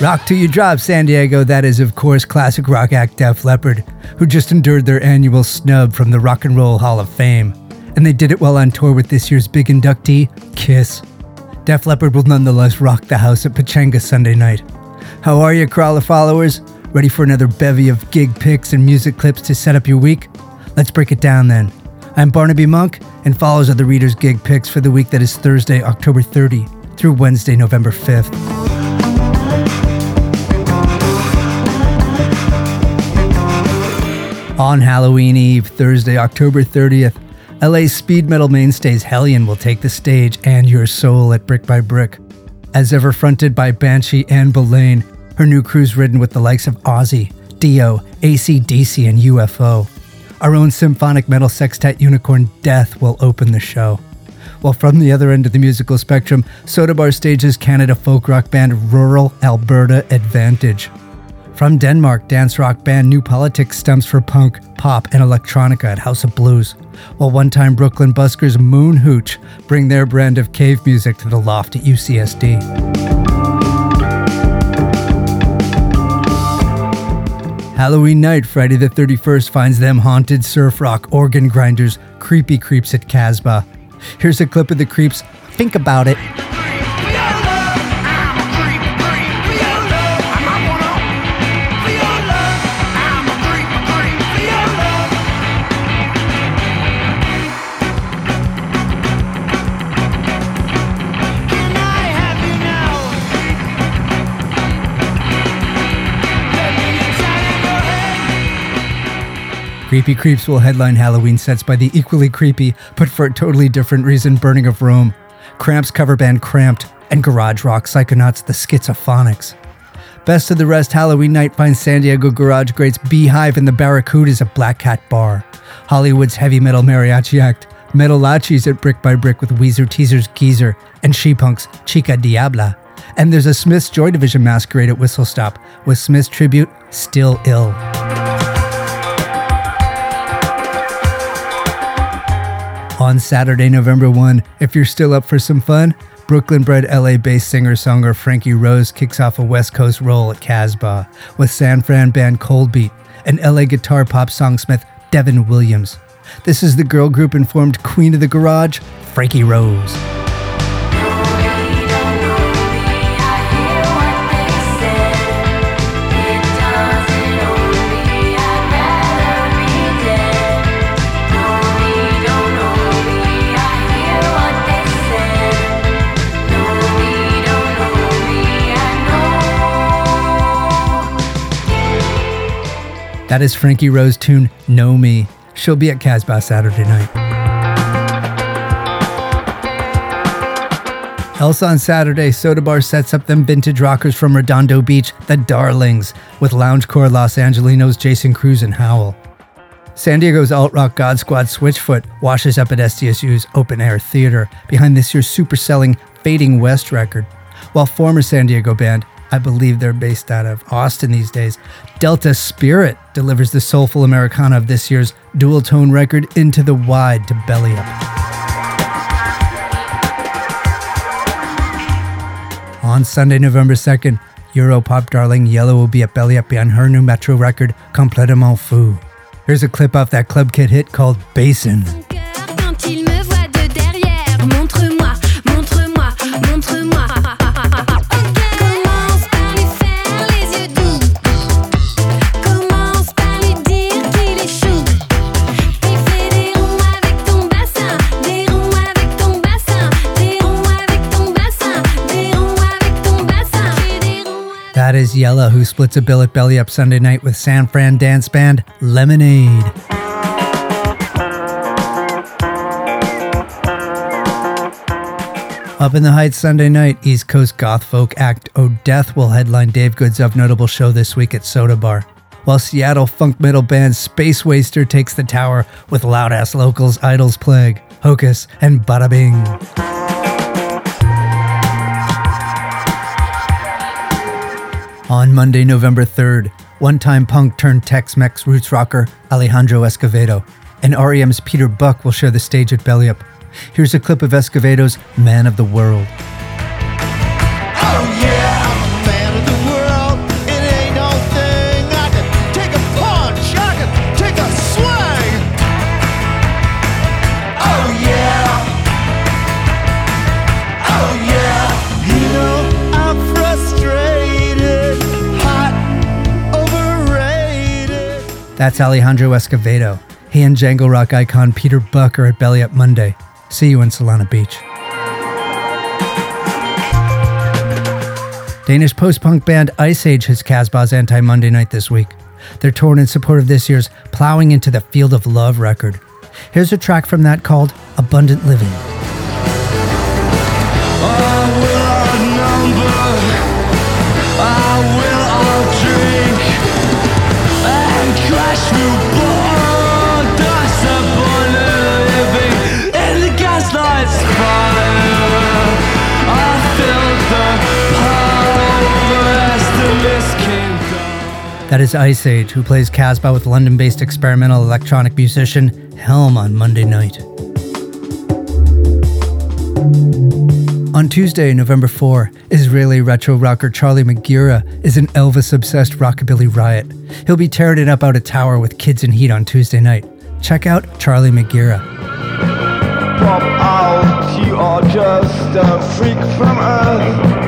Rock Till You Drop San Diego, that is, of course, classic rock act Def Leppard, who just endured their annual snub from the Rock and Roll Hall of Fame. And they did it while on tour with this year's big inductee, Kiss. Def Leppard will nonetheless rock the house at Pechanga Sunday night. How are you, Crawler followers? Ready for another bevy of gig picks and music clips to set up your week? Let's break it down then. I'm Barnaby Monk, and follows are the Reader's Gig picks for the week that is Thursday, October 30 through Wednesday, November 5th. On Halloween Eve, Thursday, October 30th, LA's speed metal mainstays Hellion will take the stage and your soul at Brick by Brick. As ever fronted by Banshee Ann Boleyn, her new crew's ridden with the likes of Ozzy, Dio, AC/DC, and UFO. Our own symphonic metal sextet unicorn Death will open the show. While from the other end of the musical spectrum, Soda Bar stages Canada folk rock band Rural Alberta Advantage. From Denmark, dance rock band New Politics stems for punk, pop, and electronica at House of Blues, while one time Brooklyn buskers Moon Hooch bring their brand of cave music to the loft at UCSD. Halloween night, Friday the 31st, finds them haunted surf rock organ grinders, creepy creeps at Casbah. Here's a clip of the creeps. Think about it. Creepy Creeps will headline Halloween sets by the equally creepy, but for a totally different reason, Burning of Rome, Cramps cover band Cramped, and garage rock psychonauts The Schizophonics. Best of the rest Halloween night finds San Diego garage greats Beehive and the Barracudas at Black Cat Bar, Hollywood's heavy metal mariachi act, Metalachis at Brick by Brick with Weezer Teasers Geezer, and She Punk's Chica Diabla. And there's a Smith's Joy Division masquerade at Whistle Stop with Smith's tribute Still Ill. On Saturday, November 1, if you're still up for some fun, Brooklyn bred LA based singer songwriter Frankie Rose kicks off a West Coast roll at Casbah with San Fran band Cold Beat and LA guitar pop songsmith Devon Williams. This is the girl group informed Queen of the Garage, Frankie Rose. That is Frankie Rose tune Know Me. She'll be at Casbah Saturday night. Else on Saturday, Soda Bar sets up them vintage rockers from Redondo Beach, the Darlings, with loungecore Los Angelinos Jason Cruz and Howl. San Diego's alt rock God Squad Switchfoot washes up at SDSU's open air theater behind this year's super selling Fading West record, while former San Diego band I believe they're based out of Austin these days. Delta Spirit delivers the soulful Americana of this year's Dualtone record Into the Wide to Belly Up. On Sunday, November 2nd, Europop darling Yelle will be at Belly Up behind her new Metro record, Complètement Fou. Here's a clip off that Club Kid hit called Basin. Yelle, who splits a bill at Belly Up Sunday night with San Fran dance band Lemonade. Up in the Heights Sunday night, East Coast goth folk act Oh Death will headline Dave Good's Of Notable show this week at Soda Bar, while Seattle funk metal band Space Waster takes the tower with loud ass locals Idols Plague, Hocus, and Bada Bing. On Monday, November 3rd, one time punk turned Tex Mex roots rocker Alejandro Escovedo and REM's Peter Buck will share the stage at Belly Up. Here's a clip of Escovedo's Man of the World. Man of the world. That's Alejandro Escovedo. He and jangle rock icon Peter Buck are at Belly Up Monday. See you in Solana Beach. Danish post punk band Iceage has Casbah's Anti Monday night this week. They're touring in support of this year's Plowing into the Field of Love record. Here's a track from that called Abundant Living. Oh, That is Iceage, who plays Casbah with London based experimental electronic musician Helm on Monday night. On Tuesday, November 4, Israeli retro rocker Charlie Megira is an Elvis obsessed rockabilly riot. He'll be tearing it up out of tower with Kids in Heat on Tuesday night. Check out Charlie Megira. Pop out, you are just a freak from Earth.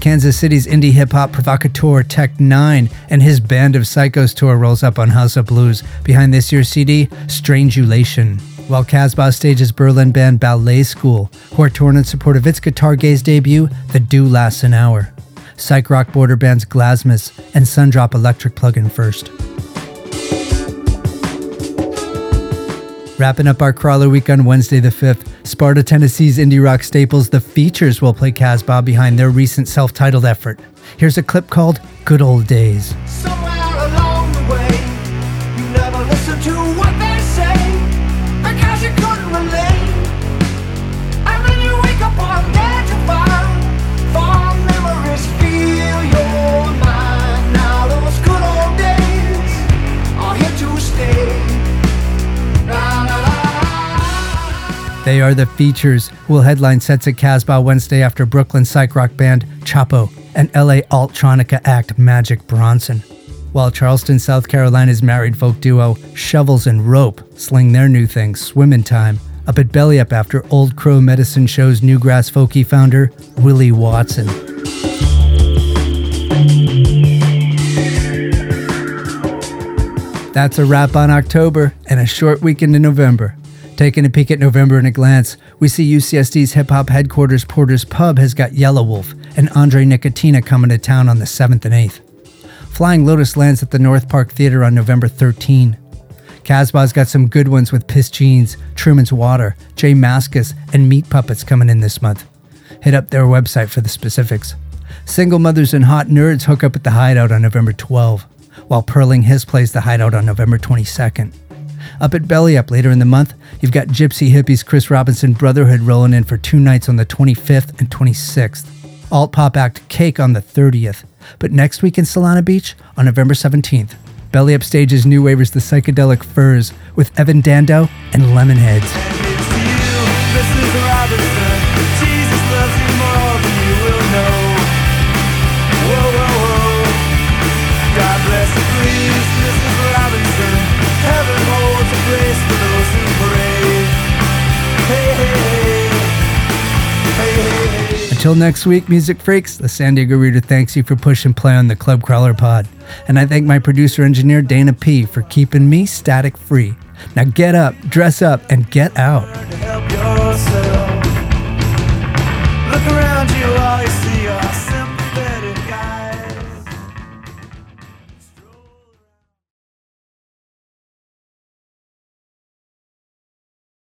Kansas City's indie hip hop provocateur Tech N9ne and his Band of Psychos tour rolls up on House of Blues behind this year's CD, Strangeulation. While Casbah stages Berlin band Ballet School, who are in support of its Guitar Gaze debut, The Do Lasts an Hour. Psych rock border bands Glasmus and Sundrop Electric plug in first. Wrapping up our crawler week on Wednesday the 5th, Sparta, Tennessee's indie rock staples The Features will play Casbah behind their recent self titled effort. Here's a clip called Good Old Days. They are the features who will headline sets at Casbah Wednesday after Brooklyn psych rock band Chappo and LA Altronica act Magic Bronson. While Charleston, South Carolina's married folk duo Shovels and Rope sling their new thing, Swimmin' Time, up at Belly Up after Old Crow Medicine Show's Newgrass Folky founder, Willie Watson. That's a wrap on October and a short weekend in November. Taking a peek at November in a glance, we see UCSD's hip hop headquarters Porter's Pub has got Yelawolf and Andre Nickatina coming to town on the 7th and 8th. Flying Lotus lands at the North Park Theater on November 13. Casbah's got some good ones with Piss Jeans, Truman's Water, J Mascis, and Meat Puppets coming in this month. Hit up their website for the specifics. Single Mothers and Hot Nerds hook up at the Hideout on November 12, while Perling His plays the Hideout on November 22nd. Up at Belly Up later in the month, you've got Gypsy Hippies Chris Robinson Brotherhood rolling in for two nights on the 25th and 26th. Alt pop act Cake on the 30th. But next week in Solana Beach on November 17th, Belly Up stages New Waver's The Psychedelic Furs with Evan Dando and Lemonheads. Until next week, music freaks, the San Diego Reader thanks you for push and play on the Club Crawler pod. And I thank my producer engineer Dana P for keeping me static free. Now get up, dress up, and get out.